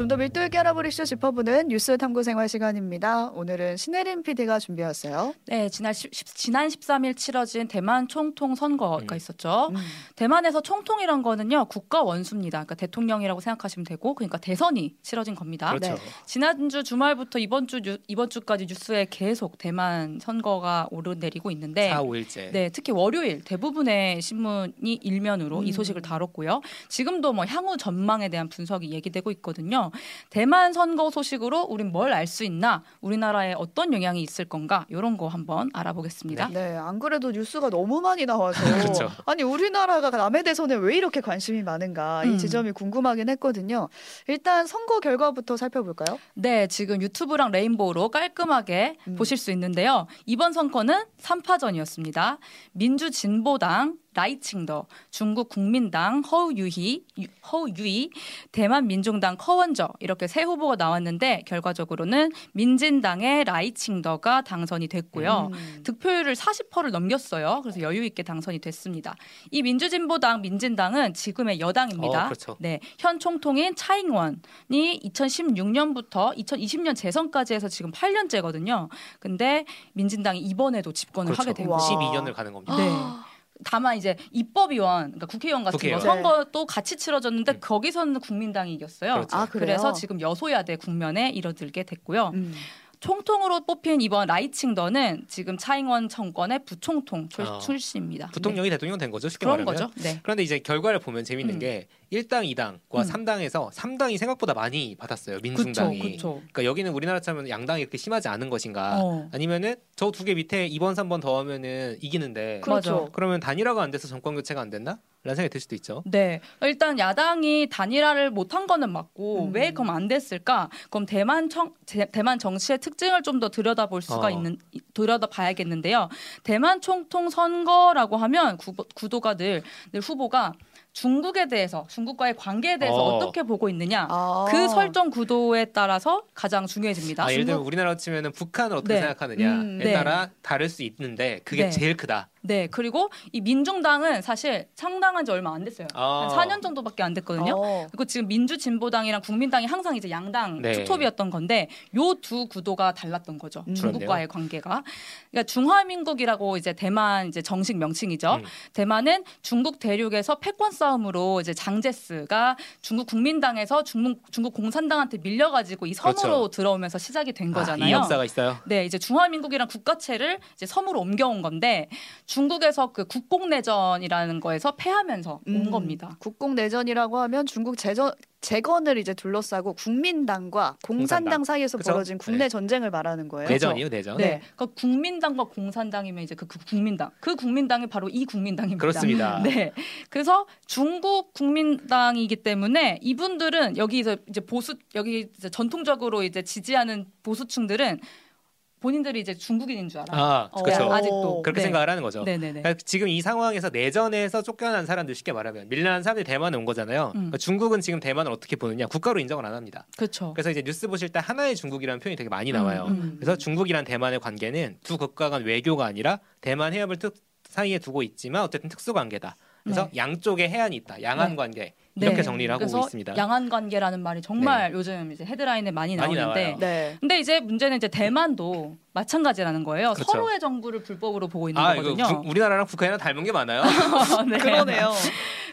좀 더 밀도 있게 이슈 짚어보는 뉴스 탐구 생활 시간입니다. 오늘은 신혜림 PD가 준비했어요. 네, 지난, 시, 지난 13일 치러진 대만 총통 선거가 음. 있었죠. 음. 대만에서 총통이란 거는요, 국가 원수입니다. 그러니까 대통령이라고 생각하시면 되고, 그러니까 대선이 치러진 겁니다. 그렇죠. 네. 지난주 주말부터 이번 주 뉴- 이번 주까지 뉴스에 계속 대만 선거가 오르내리고 있는데 4, 5일째. 네, 특히 월요일 대부분의 신문이 일면으로 이 음. 소식을 다뤘고요. 지금도 뭐 향후 전망에 대한 분석이 얘기되고 있거든요. 대만 선거 소식으로 우린 뭘 알 수 있나? 우리나라에 어떤 영향이 있을 건가? 이런 거 한번 알아보겠습니다. 네, 안 그래도 뉴스가 너무 많이 나와서 그렇죠. 아니 우리나라가 남의 대선에 왜 이렇게 관심이 많은가 이 음. 지점이 궁금하긴 했거든요. 일단 선거 결과부터 살펴볼까요? 네, 지금 유튜브랑 레인보우로 깔끔하게 음. 보실 수 있는데요. 이번 선거는 3파전이었습니다. 민주진보당 라이칭더, 중국 국민당 허우유희, 유- 허우유이, 대만 민중당 커원저 이렇게 세 후보가 나왔는데 결과적으로는 민진당의 라이칭더가 당선이 됐고요. 음. 득표율을 40%를 넘겼어요. 그래서 여유 있게 당선이 됐습니다. 이 민주진보당, 민진당은 지금의 여당입니다. 어, 그렇죠. 네, 현 총통인 차잉원이 2016년부터 2020년 재선까지 해서 지금 8년째거든요. 근데 민진당이 이번에도 집권을 그렇죠. 하게. 거죠. 12년을 가는 겁니다. 네. 다만 이제 입법위원, 그러니까 국회의원 같은 국회의원. 거 선거도 같이 치러졌는데 음. 거기서는 국민당이 이겼어요. 그렇죠. 아? 그래서 지금 여소야대 국면에 이뤄들게 됐고요. 음. 총통으로 뽑힌 이번 라이칭더는 지금 차잉원 정권의 부총통 출, 어. 출신입니다. 부통령이 대통령 된 거죠. 네. 쉽게 그런 말하면. 거죠. 네. 그런데 이제 결과를 보면 재밌는 음. 게 1당, 2당과 음. 3당에서 3당이 생각보다 많이 받았어요. 민중당이. 그렇죠. 그렇죠. 그러니까 여기는 우리나라처럼 양당이 그렇게 심하지 않은 것인가? 어. 아니면은 저 두 개 밑에 2번, 3번 더 하면은 이기는데 그렇죠. 그러면 단일화가 안 돼서 정권 교체가 안 됐나? 라는 생각이 들 수도 있죠. 네. 일단 야당이 단일화를 못한 거는 맞고 음. 왜 그럼 안 됐을까? 그럼 대만 청, 제- 대만 정치의 특징을 좀 더 들여다볼 수가 어. 있는 이- 들여다봐야겠는데요. 대만 총통 선거라고 하면 구, 구도가 늘, 늘 후보가 중국에 대해서 중국과의 관계에 대해서 어. 어. 떻게 보고 있느냐 아. 그 설정 구도에 따라서 가장 중요해집니다. 아, 예를 들면 우리나라로 치면은 북한을 어떻게 네. 생각하느냐 음, 에 네. 따라 다를 수 있는데 그게 네. 제일 크다. 네 그리고 이 민중당은 사실 창당한 지 얼마 안 됐어요. 아. 한 4년 정도밖에 안 됐거든요. 어. 그리고 지금 민주진보당이랑 국민당이 항상 이제 양당 네. 투톱이었던 건데 요 두 구도가 달랐던 거죠. 음. 중국과의 관계가. 그러니까 중화민국이라고 이제 대만 이제 정식 명칭이죠. 음. 대만은 중국 대륙에서 패권 싸움으로 이제 장제스가 중국 국민당에서 중국, 중국 공산당한테 밀려가지고 이 섬으로 그렇죠. 들어오면서 시작이 된 아, 거잖아요. 이 역사가 있어요. 네, 이제 중화민국이란 국가체를 이제 섬으로 옮겨온 건데 중국에서 그 국공내전이라는 거에서 패하면서 온 음. 겁니다. 국공 내전이라고 하면 중국 재전 재건을 이제 둘러싸고 국민당과 공산당 공산당. 사이에서 그쵸? 벌어진 국내 네. 전쟁을 말하는 거예요. 내전이요, 내전. 네. 네. 그러니까 국민당과 공산당이면 이제 그, 그 국민당. 그 국민당이 바로 이 국민당입니다. 그렇습니다. 네. 그래서 중국 국민당이기 때문에 이분들은 여기서 이제 보수 여기 이제 전통적으로 이제 지지하는 보수층들은 본인들이 이제 중국인인 줄 알아요. 아, 어, 그렇죠. 아직도 그렇게 네. 생각을 하는 거죠. 그러니까 지금 이 상황에서 내전에서 쫓겨난 사람들 쉽게 말하면 밀려난 사람들이 대만에 온 거잖아요. 음. 그러니까 중국은 지금 대만을 어떻게 보느냐? 국가로 인정을 안 합니다. 그렇죠. 그래서 이제 뉴스 보실 때 하나의 중국이라는 표현이 되게 많이 나와요. 음, 음. 그래서 중국이란 대만의 관계는 두 국가 간 외교가 아니라 대만 해협을 특, 사이에 두고 있지만 어쨌든 특수 관계다. 그래서 네. 양쪽에 해안이 있다. 양안 네. 관계 이렇게 네. 정리를 하고 그래서 있습니다. 양안 관계라는 말이 정말 요즘 이제 헤드라인에 많이 많이 나오는데. 네. 근데 이제 문제는 이제 대만도 마찬가지라는 거예요. 그렇죠. 서로의 정부를 불법으로 보고 있는 아 거거든요. 구- 우리나라랑 북한이랑 닮은 게 많아요. 네. 그러네요.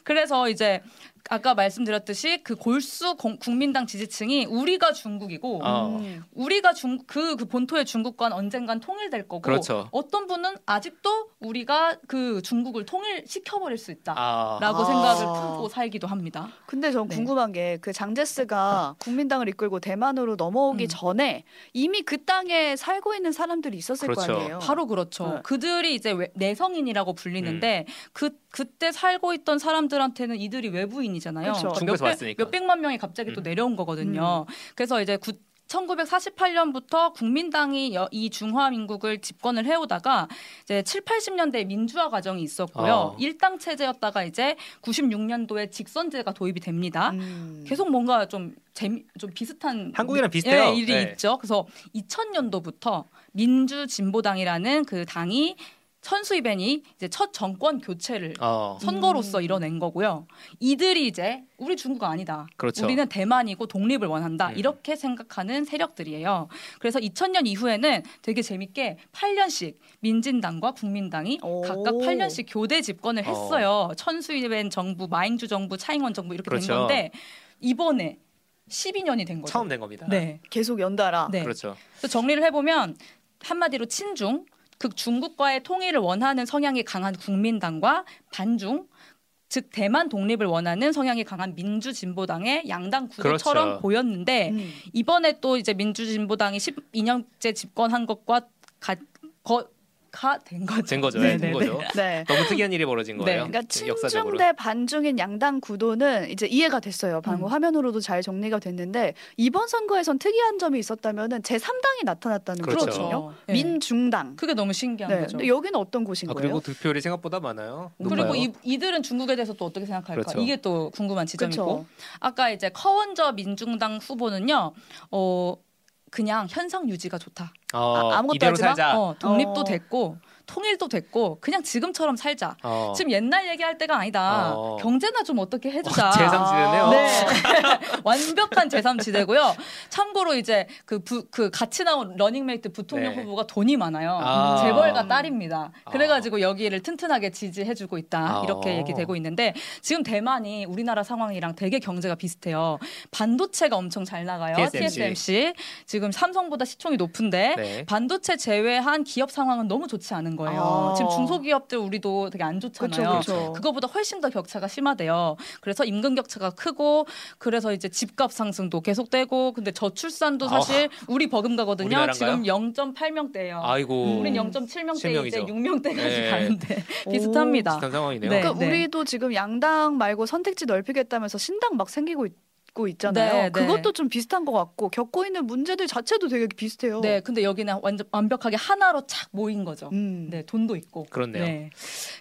그래서 이제 아까 말씀드렸듯이 그 골수 공- 국민당 지지층이 우리가 중국이고 어. 음. 우리가 중, 그, 그 본토의 중국과는 언젠간 통일될 거고 그렇죠. 어떤 분은 아직도 우리가 그 중국을 통일시켜버릴 수 있다라고 아, 아. 생각을 품고 살기도 합니다. 근데 전 네. 궁금한 게 그 장제스가 국민당을 이끌고 대만으로 넘어오기 음. 전에 이미 그 땅에 살고 있는 사람들이 있었을 그렇죠. 거 아니에요. 바로 그렇죠. 네. 그들이 이제 외- 내성인이라고 불리는데 음. 그 그때 살고 있던 사람들한테는 이들이 외부인 이잖아요. 그렇죠. 중국에서 몇백, 왔으니까. 몇백만 명이 갑자기 또 음. 내려온 거거든요. 그래서 이제 구, 1948년부터 국민당이 여- 이 중화민국을 집권을 해오다가 이제 7, 80년대 민주화 과정이 있었고요. 어. 일당 체제였다가 이제 96년도에 직선제가 도입이 됩니다. 음. 계속 뭔가 좀 재미 좀 비슷한 한국이랑 비슷해요. 예, 일이 네. 있죠. 그래서 2000년도부터 민주진보당이라는 그 당이 천수이벤이 이제 첫 정권 교체를 어, 선거로서 음. 이뤄낸 거고요. 이들이 이제 우리 중국 아니다. 그렇죠. 우리는 대만이고 독립을 원한다. 음. 이렇게 생각하는 세력들이에요. 그래서 2000년 이후에는 되게 재밌게 8년씩 민진당과 국민당이 오. 각각 8년씩 교대 집권을 했어요. 천수이벤 정부, 마잉주 정부, 차잉원 정부 이렇게 된 그렇죠. 건데 이번에 12년이 된 거죠. 처음 된 겁니다. 네. 계속 연달아. 네. 그렇죠. 정리를 해보면 한마디로 친중, 그 중국과의 통일을 원하는 성향이 강한 국민당과 반중, 즉 대만 독립을 원하는 성향이 강한 민주진보당의 양당 구도처럼 그렇죠. 보였는데 음. 이번에 또 이제 민주진보당이 12년째 집권한 것과 가, 거, 가 된 거죠. 된 거죠. 네, 네, 된 네, 거죠. 네. 너무 특이한 일이 벌어진 네. 거예요. 그러니까 그 역사적으로. 친중 대 반중인 양당 구도는 이제 이해가 됐어요. 방금 음. 화면으로도 잘 정리가 됐는데 이번 선거에선 특이한 점이 있었다면은 제 3당이 나타났다는 그렇죠. 거거든요. 네. 민중당. 그게 너무 신기한 네. 거죠. 근데 여기는 어떤 곳인 아, 거예요? 그리고 득표율이 생각보다 많아요. 그리고 높아요. 이, 이들은 중국에 대해서 또 어떻게 생각할까? 그렇죠. 이게 또 궁금한 지점이고. 그렇죠. 아까 이제 커원저 민중당 후보는요. 어 그냥 현상 유지가 좋다. 어, 아, 아무것도 이대로 하지 마? 어, 독립도 어. 됐고 통일도 됐고 그냥 지금처럼 살자. 어. 지금 옛날 얘기할 때가 아니다. 어. 경제나 좀 어떻게 해주자. 제3지대네요. 네. 완벽한 제3지대고요. 참고로 이제 그, 부, 그 같이 나온 러닝메이트 부통령 네. 후보가 돈이 많아요. 아. 재벌가 딸입니다. 그래가지고 여기를 튼튼하게 지지해주고 있다. 아. 이렇게 얘기되고 있는데 지금 대만이 우리나라 상황이랑 되게 경제가 비슷해요. 반도체가 엄청 잘 나가요. TSMC. TSMC. 지금 삼성보다 시총이 높은데 네. 반도체 제외한 기업 상황은 너무 좋지 않은 거예요. 아. 지금 중소기업들 우리도 되게 안 좋잖아요. 그렇죠, 그렇죠. 그거보다 훨씬 더 격차가 심하대요. 그래서 임금 격차가 크고 그래서 이제 집값 상승도 계속되고 근데 저출산도 사실 우리 버금가거든요. 우리나라인가요? 지금 0.8명대예요. 아이고. 우린 음. 0.7명대 이제 실명이죠. 6명대까지 네. 가는데 비슷합니다. 비슷한 상황이네요. 네. 그러니까 우리도 지금 양당 말고 선택지 넓히겠다면서 신당 막 생기고 있 고 있잖아요. 네, 네. 그것도 좀 비슷한 것 같고 겪고 있는 문제들 자체도 되게 비슷해요. 네, 근데 여기는 완전 완벽하게 하나로 착 모인 거죠. 음. 네, 돈도 있고. 그렇네요. 네.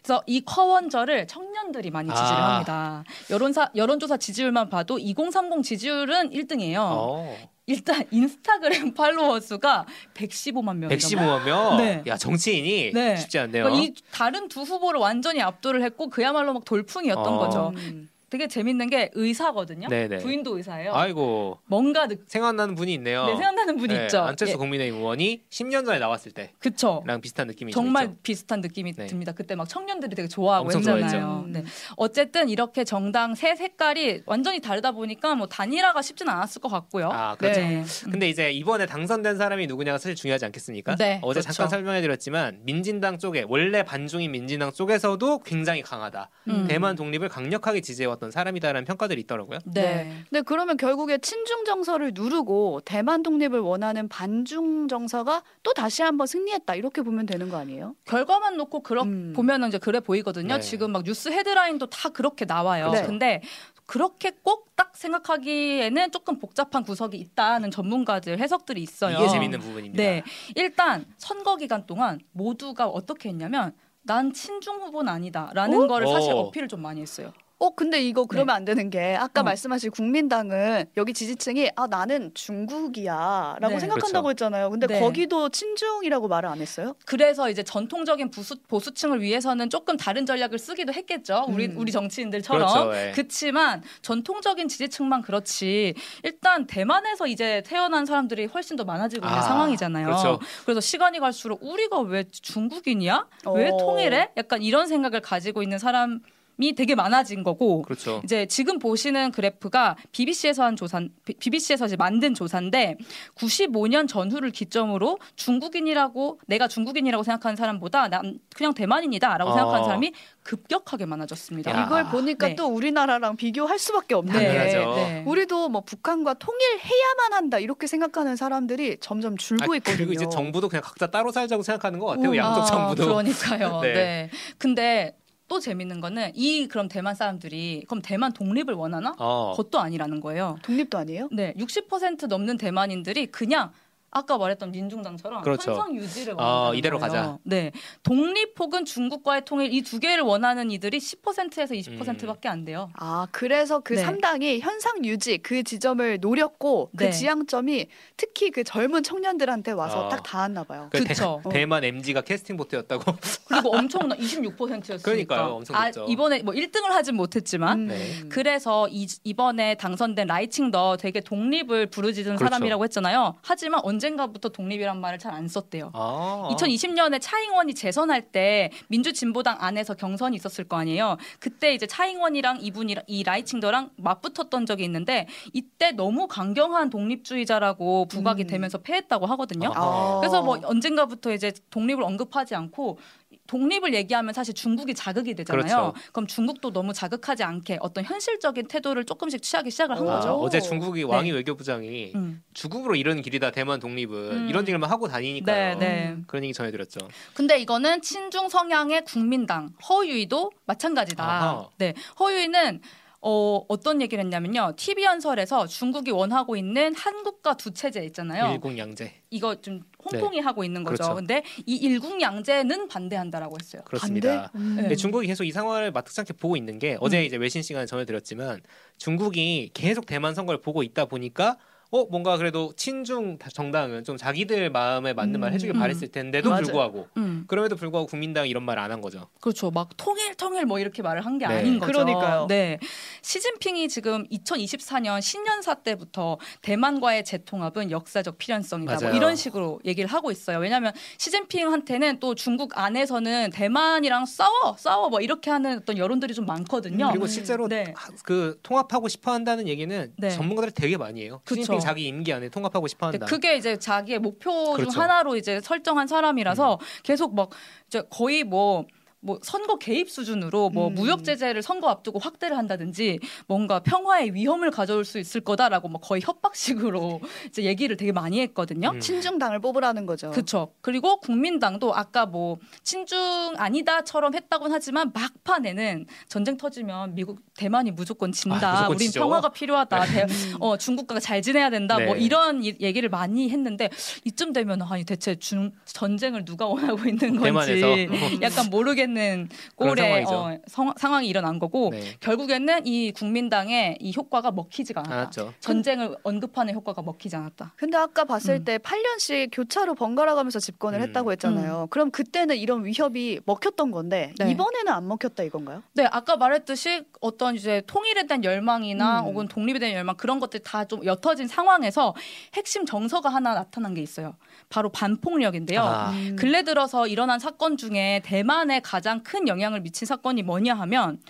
그래서 이 커원저를 청년들이 많이 지지를 아. 합니다. 여론사 여론조사 지지율만 봐도 2030 지지율은 1등이에요. 어. 일단 인스타그램 팔로워 수가 115만 명이 115만 명. 네. 야 정치인이 네. 쉽지 않네요. 그러니까 이 다른 두 후보를 완전히 압도를 했고 그야말로 막 돌풍이었던 어. 거죠. 음. 되게 재밌는 게 의사거든요. 네네. 부인도 의사예요. 아이고 뭔가 느, 생각나는 분이 있네요. 네, 생각나는 분이 네, 있죠. 안철수 예, 국민의힘 의원이 10년 전에 나왔을 때랑 그쵸. 비슷한 느낌이 좀 정말 있죠. 비슷한 느낌이 네. 듭니다. 그때 막 청년들이 되게 좋아하고 했잖아요. 좋아했죠. 네. 어쨌든 이렇게 정당 세 색깔이 완전히 다르다 보니까 뭐 단일화가 쉽진 않았을 것 같고요. 아 그렇죠. 네. 근데 이제 이번에 당선된 사람이 누구냐가 사실 중요하지 않겠습니까? 네, 어제 그렇죠. 잠깐 설명해 드렸지만 민진당 쪽에 원래 반중인 민진당 쪽에서도 굉장히 강하다. 음. 대만 독립을 강력하게 지지해왔던 사람이다라는 평가들이 있더라고요. 네. 근데 그러면 결국에 친중 정서를 누르고 대만 독립을 원하는 반중 정서가 또 다시 한번 승리했다 이렇게 보면 되는 거 아니에요? 결과만 놓고 그렇 음. 보면은 이제 그래 보이거든요. 네. 지금 막 뉴스 헤드라인도 다 그렇게 나와요. 네. 근데 그렇게 꼭 딱 생각하기에는 조금 복잡한 구석이 있다는 전문가들 해석들이 있어요. 이게 재밌는 부분입니다. 네. 일단 선거 기간 동안 모두가 어떻게 했냐면 난 친중 후보는 아니다라는 어? 거를 사실 오. 어필을 좀 많이 했어요. 어 근데 이거 그러면 안 되는 게 아까 어. 말씀하신 국민당은 여기 지지층이 아 나는 중국이야라고 네. 생각한다고 그렇죠. 했잖아요. 근데 네. 거기도 친중이라고 말을 안 했어요? 그래서 이제 전통적인 보수, 보수층을 위해서는 조금 다른 전략을 쓰기도 했겠죠. 우리 음. 우리 정치인들처럼. 그렇죠, 예. 그렇지만 전통적인 지지층만 그렇지. 일단 대만에서 이제 태어난 사람들이 훨씬 더 많아지고 있는 아, 상황이잖아요. 그렇죠. 래서 시간이 갈수록 우리가 왜 중국인이야? 왜 어. 통일해? 약간 이런 생각을 가지고 있는 사람 이 되게 많아진 거고. 그렇죠. 이제 지금 보시는 그래프가 BBC에서 한 조사, BBC에서 이제 만든 조사인데 95년 전후를 기점으로 중국인이라고 내가 중국인이라고 생각하는 사람보다 난 그냥 대만인이다라고 어. 생각하는 사람이 급격하게 많아졌습니다. 야. 이걸 보니까 네. 또 우리나라랑 비교할 수밖에 없는 네, 게 당연하죠. 네. 우리도 뭐 북한과 통일해야만 한다 이렇게 생각하는 사람들이 점점 줄고 아, 있거든요. 그리고 이제 정부도 그냥 각자 따로 살자고 생각하는 것 같아요. 오, 양쪽 아, 정부도. 그러니까요. 네. 네. 근데 또 재밌는 거는 이 그럼 대만 사람들이 그럼 대만 독립을 원하나? 어. 그것도 아니라는 거예요. 독립도 아니에요? 네, 60% 넘는 대만인들이 그냥 아까 말했던 민중당처럼 그렇죠. 현상 유지를 아, 원한다는 이대로 거예요. 가자. 네, 독립 혹은 중국과의 통일 이 두 개를 원하는 이들이 10%에서 20%밖에 안 돼요. 아, 그래서 그 네. 삼 3당이 현상 유지 그 지점을 노렸고 그 네. 지향점이 특히 그 젊은 청년들한테 와서 어. 딱 닿았나 봐요. 그. 대, 대만 MG가 캐스팅 보트였다고. 그리고 엄청나 26%였으니까. 그러니까요, 엄청 아, 높죠. 이번에 뭐 1등을 하진 못했지만 음. 네. 그래서 이, 이번에 당선된 라이칭더 되게 독립을 부르짖은 그렇죠. 사람이라고 했잖아요. 하지만 언젠가부터 독립이란 말을 잘 안 썼대요. 아. 2020년에 차잉원이 재선할 때 민주진보당 안에서 경선이 있었을 거 아니에요. 그때 이제 차잉원이랑 이분이 이 라이칭더랑 맞붙었던 적이 있는데 이때 너무 강경한 독립주의자라고 부각이 음. 되면서 패했다고 하거든요. 아. 그래서 뭐 언젠가부터 이제 독립을 언급하지 않고 독립을 얘기하면 사실 중국이 자극이 되잖아요. 그렇죠. 그럼 중국도 너무 자극하지 않게 어떤 현실적인 태도를 조금씩 취하기 시작을 한 오. 아, 거죠. 어제 중국이 네. 왕이 외교부장이 음. 죽음으로 이런 길이다 대만 독립은 음. 이런 얘기만 하고 다니니까요. 네, 네. 그런 얘기 전해드렸죠. 근데 이거는 친중 성향의 국민당 허유이도 마찬가지다. 아하. 네, 허유이는 어, 어떤 얘기를 했냐면요. TV 연설에서 중국이 원하고 있는 한국과 두 체제 있잖아요. 일국양제. 이거 좀 홍콩이 하고 있는 거죠. 그렇죠. 근데 이 일국양제는 반대한다라고 했어요. 그렇습니다. 반대? 음. 네. 중국이 계속 이 상황을 마뜩지 않게 보고 있는 게 어제 이제 외신 시간에 전해드렸지만 중국이 계속 대만 선거를 보고 있다 보니까 어 뭔가 그래도 친중 정당은 좀 자기들 마음에 맞는 말 해주길 음. 바랬을 텐데도 맞아요. 불구하고 음, 그럼에도 불구하고 국민당이 이런 말 안 한 거죠. 그렇죠. 막 통일 통일 뭐 이렇게 말을 한게 네. 아닌 거죠. 그러니까요. 네. 시진핑이 지금 2024년 신년사 때부터 대만과의 재통합은 역사적 필연성이다. 뭐. 이런 식으로 얘기를 하고 있어요. 왜냐하면 시진핑한테는 또 중국 안에서는 대만이랑 싸워 싸워 뭐 이렇게 하는 어떤 여론들이 좀 많거든요. 그리고 실제로 네. 하- 그 통합하고 싶어 한다는 얘기는 네. 전문가들이 되게 많이 해요. 그쵸. 시진핑 자기 임기 안에 통합하고 싶어 근데 한다. 그게 이제 자기의 목표 그렇죠. 음. 중 하나로 이제 설정한 사람이라서 계속 막 이제 거의 뭐 뭐 선거 개입 수준으로 뭐 음. 무역 제재를 선거 앞두고 확대를 한다든지 뭔가 평화의 위험을 가져올 수 있을 거다라고 막 거의 협박식으로 이제 얘기를 되게 많이 했거든요. 음. 친중당을 뽑으라는 거죠. 그렇죠. 그리고 국민당도 아까 뭐 친중 아니다처럼 했다고는 하지만 막판에는 전쟁 터지면 미국 대만이 무조건 진다. 아, 무조건 우린 지죠. 평화가 필요하다. 대- 음. 어, 중국과 잘 지내야 된다. 뭐 네. 이런 이- 얘기를 많이 했는데 이쯤 되면 아니 대체 중, 전쟁을 누가 원하고 있는 건지 대만에서 약간 모르겠는 그런 꼴의. 어, 성- 상황이 일어난 거고 네. 결국에는 이 국민당의 이 효과가 먹히지가 않았다. 알았죠. 전쟁을 언급하는 효과가 먹히지 않았다. 근데 아까 봤을 음. 때 8년씩 교차로 번갈아 가면서 집권을 음. 했다고 했잖아요. 그럼 그때는 이런 위협이 먹혔던 건데 네. 이번에는 안 먹혔다 이건가요? 네, 아까 말했듯이 어떤 이제 통일에 대한 열망이나 음. 혹은 독립에 대한 열망 그런 것들 다 좀 옅어진 상황에서 핵심 정서가 하나 나타난 게 있어요. 바로 반폭력인데요. 아, 음. 근래 들어서 일어난 사건 중에 대만에 가장 큰 영향을 미친 사건이 뭐냐 하면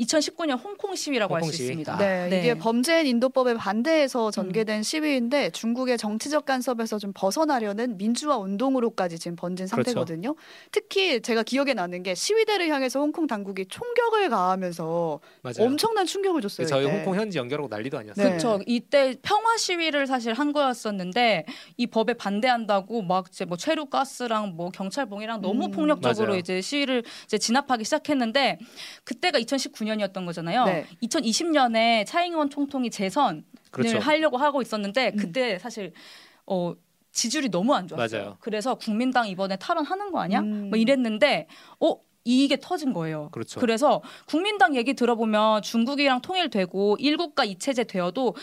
2019년 홍콩 시위라고 할수 홍콩 시위. 있습니다. 아. 네, 네. 이게 범죄인 인도법에 반대해서 음. 전개된 시위인데 중국의 정치적 간섭에서 좀 벗어나려는 민주화 운동으로까지 지금 번진 그렇죠. 상태거든요. 특히 제가 기억에 나는 게 시위대를 향해서 홍콩 당국이 총격을 가하면서 맞아요. 엄청난 충격을 줬어요. 저희 이때. 홍콩 현지 연결하고 난리도 아니었어요. 네. 그렇죠. 이때 평화 시위를 사실 한 거였었는데 이 법에 반대한다고 막 이제 뭐 체류 가스랑 뭐 경찰봉이랑 너무 음. 폭력적으로 맞아요. 이제 시위를 이제 진압하기 시작했는데 그때가 2019 년이었던 거잖아요. 네. 2020년에 차잉원 총통이 재선을 그렇죠. 하려고 하고 있었는데 음. 그때 사실 어 지지율이 너무 안 좋았어요. 맞아요. 그래서 국민당 이번에 탈원하는 거 아니야? 음. 뭐 이랬는데 어 이게 터진 거예요. 그렇죠. 그래서 국민당 얘기 들어보면 중국이랑 통일되고 일국가 이체제 되어도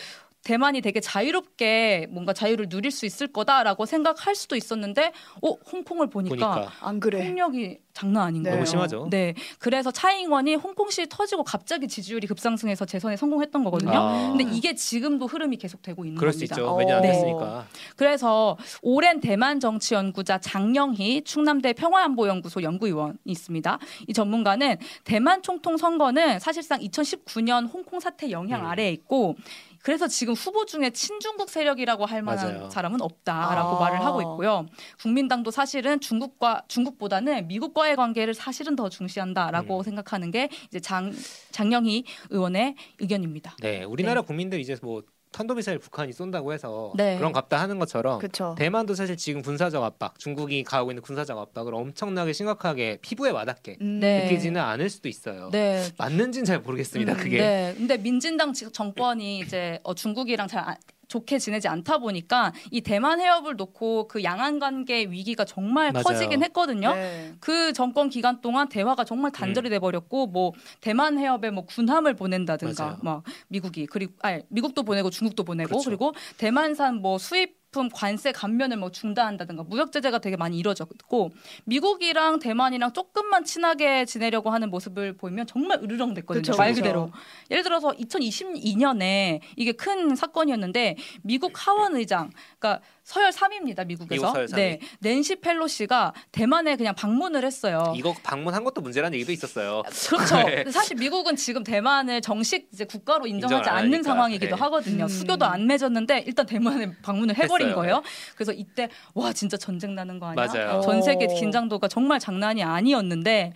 대만이 되게 자유롭게 뭔가 자유를 누릴 수 있을 거다라고 생각할 수도 있었는데, 어 홍콩을 보니까, 보니까 안 그래. 폭력이 장난 아닌 네. 거예요. 너무 심하죠. 네, 그래서 차잉원이 홍콩시 터지고 갑자기 지지율이 급상승해서 재선에 성공했던 거거든요. 아. 근데 이게 지금도 흐름이 계속 되고 있는 그럴 수 겁니다. 있죠. 어. 매년 안 네. 됐으니까. 그래서 오랜 대만 정치 연구자 장영희 충남대 평화안보연구소 연구위원이 있습니다. 이 전문가는 대만 총통 선거는 사실상 2019년 홍콩 사태 영향 음. 아래에 있고 그래서 지금 후보 중에 친중국 세력이라고 할 만한 맞아요. 사람은 없다라고 아. 말을 하고 있고요. 국민당도 사실은 중국과 중국보다는 미국과의 관계를 사실은 더 중시한다라고 음. 생각하는 게 이제 장 장영희 의원의 의견입니다. 네, 우리나라 국민들 이제 뭐 탄도미사일 북한이 쏜다고 해서 네. 그런 갑다 하는 것처럼 그렇죠. 대만도 사실 지금 군사적 압박, 중국이 가하고 있는 군사적 압박을 엄청나게 심각하게 피부에 와닿게 음. 네. 느끼지는 않을 수도 있어요. 네, 맞는지는 잘 모르겠습니다. 음, 그게 네, 근데 민진당 지- 정권이 이제 어, 중국이랑 잘 안- 좋게 지내지 않다 보니까 이 대만 해협을 놓고 그 양안 관계 위기가 정말 맞아요. 커지긴 했거든요. 네. 그 정권 기간 동안 대화가 정말 단절이 돼 버렸고 뭐 대만 해협에 뭐 군함을 보낸다든가 맞아요. 막 미국이 그리고 아니 미국도 보내고 중국도 보내고 그렇죠. 그리고 대만산 뭐 수입 품 관세 감면을 뭐 중단한다든가 무역 제재가 되게 많이 이루어졌고 미국이랑 대만이랑 조금만 친하게 지내려고 하는 모습을 보이면 정말 으르렁댔거든요. 그쵸, 말 그쵸. 그대로. 예를 들어서 2022년에 이게 큰 사건이었는데 미국 하원 의장 그러니까 서열 3위입니다. 미국에서. 미국 서열 3위. 네. 낸시 펠로시가 대만에 그냥 방문을 했어요. 이거 방문한 것도 문제라는 얘기도 있었어요. 그렇죠. 네. 사실 미국은 지금 대만을 정식 이제 국가로 인정하지 않는 하니까. 상황이기도 네. 하거든요. 음. 수교도 안 맺었는데 일단 대만에 방문을 해버린 했어요. 거예요. 그래서 이때 와 진짜 전쟁 나는 거 아니야? 맞아요. 전 세계 오. 긴장도가 정말 장난이 아니었는데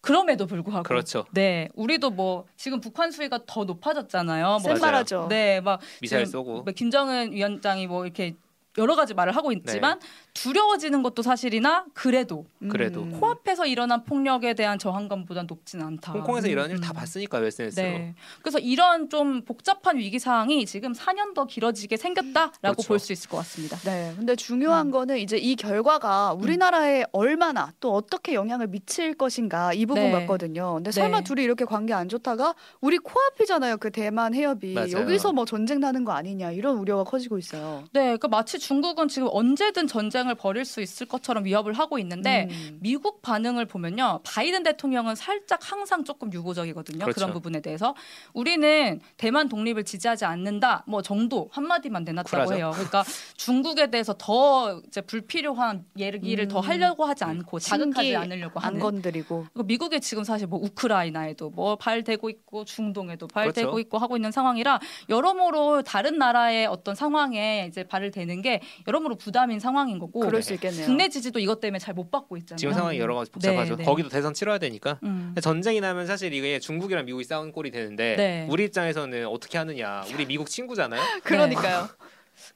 그럼에도 불구하고 그렇죠. 네, 우리도 뭐 지금 북한 수위가 더 높아졌잖아요. 뭐. 센말하죠. 네, 막 미사일 쏘고. 뭐 김정은 위원장이 뭐 이렇게 여러 가지 말을 하고 있지만 네. 두려워지는 것도 사실이나 그래도 그래도. 음. 코앞에서 일어난 폭력에 대한 저항감보다 높지는 않다. 홍콩에서 이런 일다 음. 봤으니까요, SNS로. 네. 그래서 이런 좀 복잡한 위기 상황이 지금 4년 더 길어지게 생겼다라고 그렇죠. 볼수 있을 것 같습니다. 네, 근데 중요한 음. 거는 이제 이 결과가 우리나라에 얼마나 또 어떻게 영향을 미칠 것인가 이 부분 네. 같거든요. 근데 설마 네. 둘이 이렇게 관계 안 좋다가 우리 코앞이잖아요. 그 대만 해협이 맞아요. 여기서 뭐 전쟁 나는 거 아니냐 이런 우려가 커지고 있어요. 네, 그 마치 중국은 지금 언제든 전쟁을 벌일 수 있을 것처럼 위협을 하고 있는데 음. 미국 반응을 보면요. 바이든 대통령은 살짝 항상 조금 유보적이거든요. 그 그렇죠. 런 부분에 대해서. 우리는 대만 독립을 지지하지 않는다. 뭐 정도 한마디만 내놨다고 쿨하죠. 해요. 그러니까 중국에 대해서 더 이제 불필요한 얘기를 더 음. 하려고 하지 않고 자극하지 신기 않으려고 안 하는. 건드리고 그리고 미국이 지금 사실 뭐 우크라이나에도 뭐 발대고 있고 중동에도 발대고 그렇죠. 있고 하고 있는 상황이라 여러모로 다른 나라의 어떤 상황에 이제 발을 대는 게 여러모로 부담인 상황인 거고 그럴 수 있겠네요. 국내 지지도 이것 때문에 잘 못 받고 있잖아요. 지금 상황이 여러 가지 복잡하죠. 네, 네. 거기도 대선 치러야 되니까. 음. 전쟁이 나면 사실 이게 중국이랑 미국이 싸운 꼴이 되는데 네. 우리 입장에서는 어떻게 하느냐. 우리 미국 친구잖아요. 그러니까요.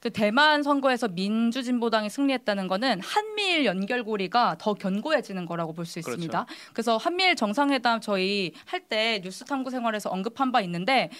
그 대만 선거에서 민주진보당이 승리했다는 거는 한미일 연결고리가 더 견고해지는 거라고 볼수 그렇죠. 있습니다. 그래서 한미일 정상회담 저희 할 때 뉴스 탐구 생활에서 언급한 바 있는데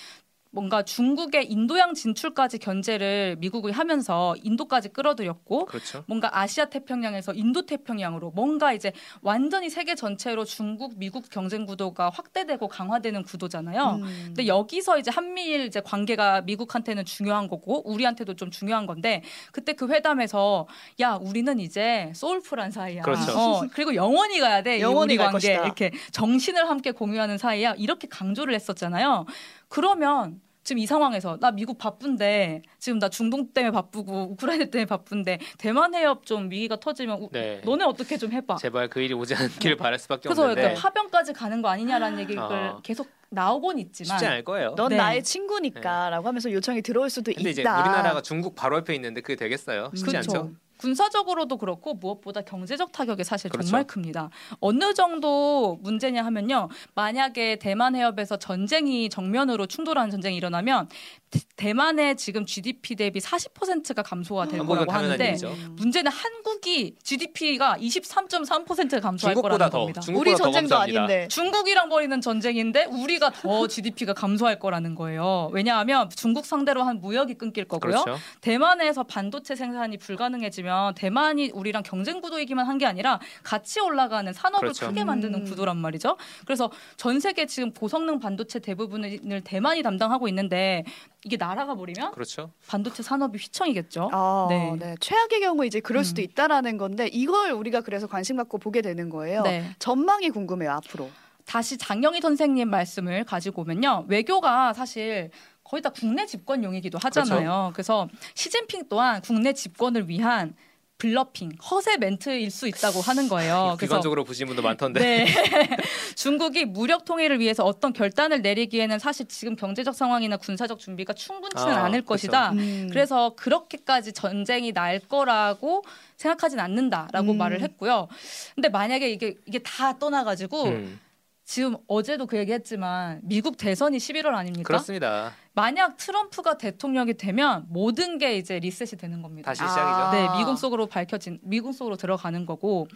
뭔가 중국의 인도양 진출까지 견제를 미국이 하면서 인도까지 끌어들였고 그렇죠. 뭔가 아시아 태평양에서 인도 태평양으로 뭔가 이제 완전히 세계 전체로 중국 미국 경쟁 구도가 확대되고 강화되는 구도잖아요. 음. 근데 여기서 이제 한미일 이제 관계가 미국한테는 중요한 거고 우리한테도 좀 중요한 건데 그때 그 회담에서 야 우리는 이제 소울풀한 사이야. 그렇죠. 어, 그리고 영원히 가야 돼. 이 영원히 관계 것이다. 이렇게 정신을 함께 공유하는 사이야. 이렇게 강조를 했었잖아요. 그러면 지금 이 상황에서 나 미국 바쁜데 지금 나 중동 때문에 바쁘고 우크라이나 때문에 바쁜데 대만 해협 좀 위기가 터지면 우- 네. 너네 어떻게 좀 해봐. 제발 그 일이 오지 않길 바랄 수밖에 그래서 없는데 약간 파병까지 가는 거 아니냐라는 얘기를 어. 계속 나오곤 있지만 쉽지 않을 거예요. 넌 네. 나의 친구니까라고 하면서 요청이 들어올 수도 근데 이제 있다. 우리나라가 중국 바로 옆에 있는데 그게 되겠어요? 쉽지 그렇죠. 않죠. 군사적으로도 그렇고 무엇보다 경제적 타격이 사실 그렇죠. 정말 큽니다. 어느 정도 문제냐 하면요. 만약에 대만 해협에서 전쟁이 정면으로 충돌하는 전쟁이 일어나면 대- 대만의 지금 GDP 대비 40%가 감소가 될 거라고 하는데. 문제는 한국이 GDP가 23.3% 감소할 거라는 더 겁니다. 우리 더 전쟁도. 아닌데. 중국이랑 벌이는 전쟁인데 우리가 더 GDP가 감소할 거라는 거예요. 왜냐하면 중국 상대로 한 무역이 끊길 거고요. 그렇죠. 대만에서 반도체 생산이 불가능해지면 대만이 우리랑 경쟁 구도이기만 한 게 아니라 같이 올라가는 산업을 그렇죠. 크게 만드는 음. 구도란 말이죠. 그래서 전 세계 지금 고성능 반도체 대부분을 대만이 담당하고 있는데 이게 나라가 버리면 그렇죠. 반도체 산업이 휘청이겠죠. 아, 네. 네. 최악의 경우 이제 그럴 수도 음. 있다라는 건데 이걸 우리가 그래서 관심 갖고 보게 되는 거예요. 네. 전망이 궁금해요 앞으로. 다시 장영희 선생님 말씀을 가지고 오면요. 외교가 사실 거의 다 국내 집권용이기도 하잖아요. 그래서 시진핑 또한 국내 집권을 위한 블러핑, 허세 멘트일 수 있다고 하는 거예요. 그래서 비관적으로 보시는 분도 많던데. 네. 중국이 무력 통일을 위해서 어떤 결단을 내리기에는 사실 지금 경제적 상황이나 군사적 준비가 충분치는 아, 않을 그렇죠. 것이다. 음. 그래서 그렇게까지 전쟁이 날 거라고 생각하진 않는다라고 음. 말을 했고요. 근데 만약에 이게 이게 다 떠나가지고 음, 지금 어제도 그 얘기했지만 미국 대선이 11월 아닙니까? 그렇습니다. 만약 트럼프가 대통령이 되면 모든 게 이제 리셋이 되는 겁니다. 다시 아. 시작이죠. 네, 미국 속으로 밝혀진 미국 속으로 들어가는 거고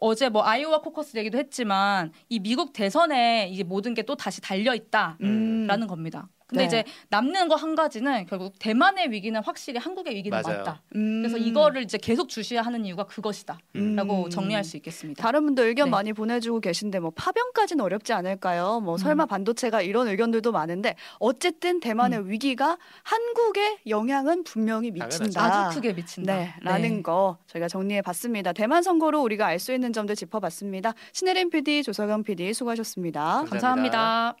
어제 뭐 아이오와 코커스 얘기도 했지만 이 미국 대선에 이제 모든 게 또 다시 달려 있다라는 음. 겁니다. 근데 네. 이제 남는 거 한 가지는 결국 대만의 위기는 확실히 한국의 위기는 맞아요. 맞다. 음. 그래서 이거를 이제 계속 주시해야 하는 이유가 그것이다라고 음. 정리할 수 있겠습니다. 다른 분도 의견 네. 많이 보내주고 계신데 뭐 파병까지는 어렵지 않을까요? 뭐 설마 음. 반도체가 이런 의견들도 많은데 어쨌든 대만의 위기가 한국에 영향은 분명히 미친다. 아주 크게 미친다. 네, 라는 거 저희가 정리해 봤습니다. 대만 선거로 우리가 알 수 있는 점들 짚어봤습니다. 신혜림 PD, 조석영 PD 수고하셨습니다. 감사합니다. 감사합니다.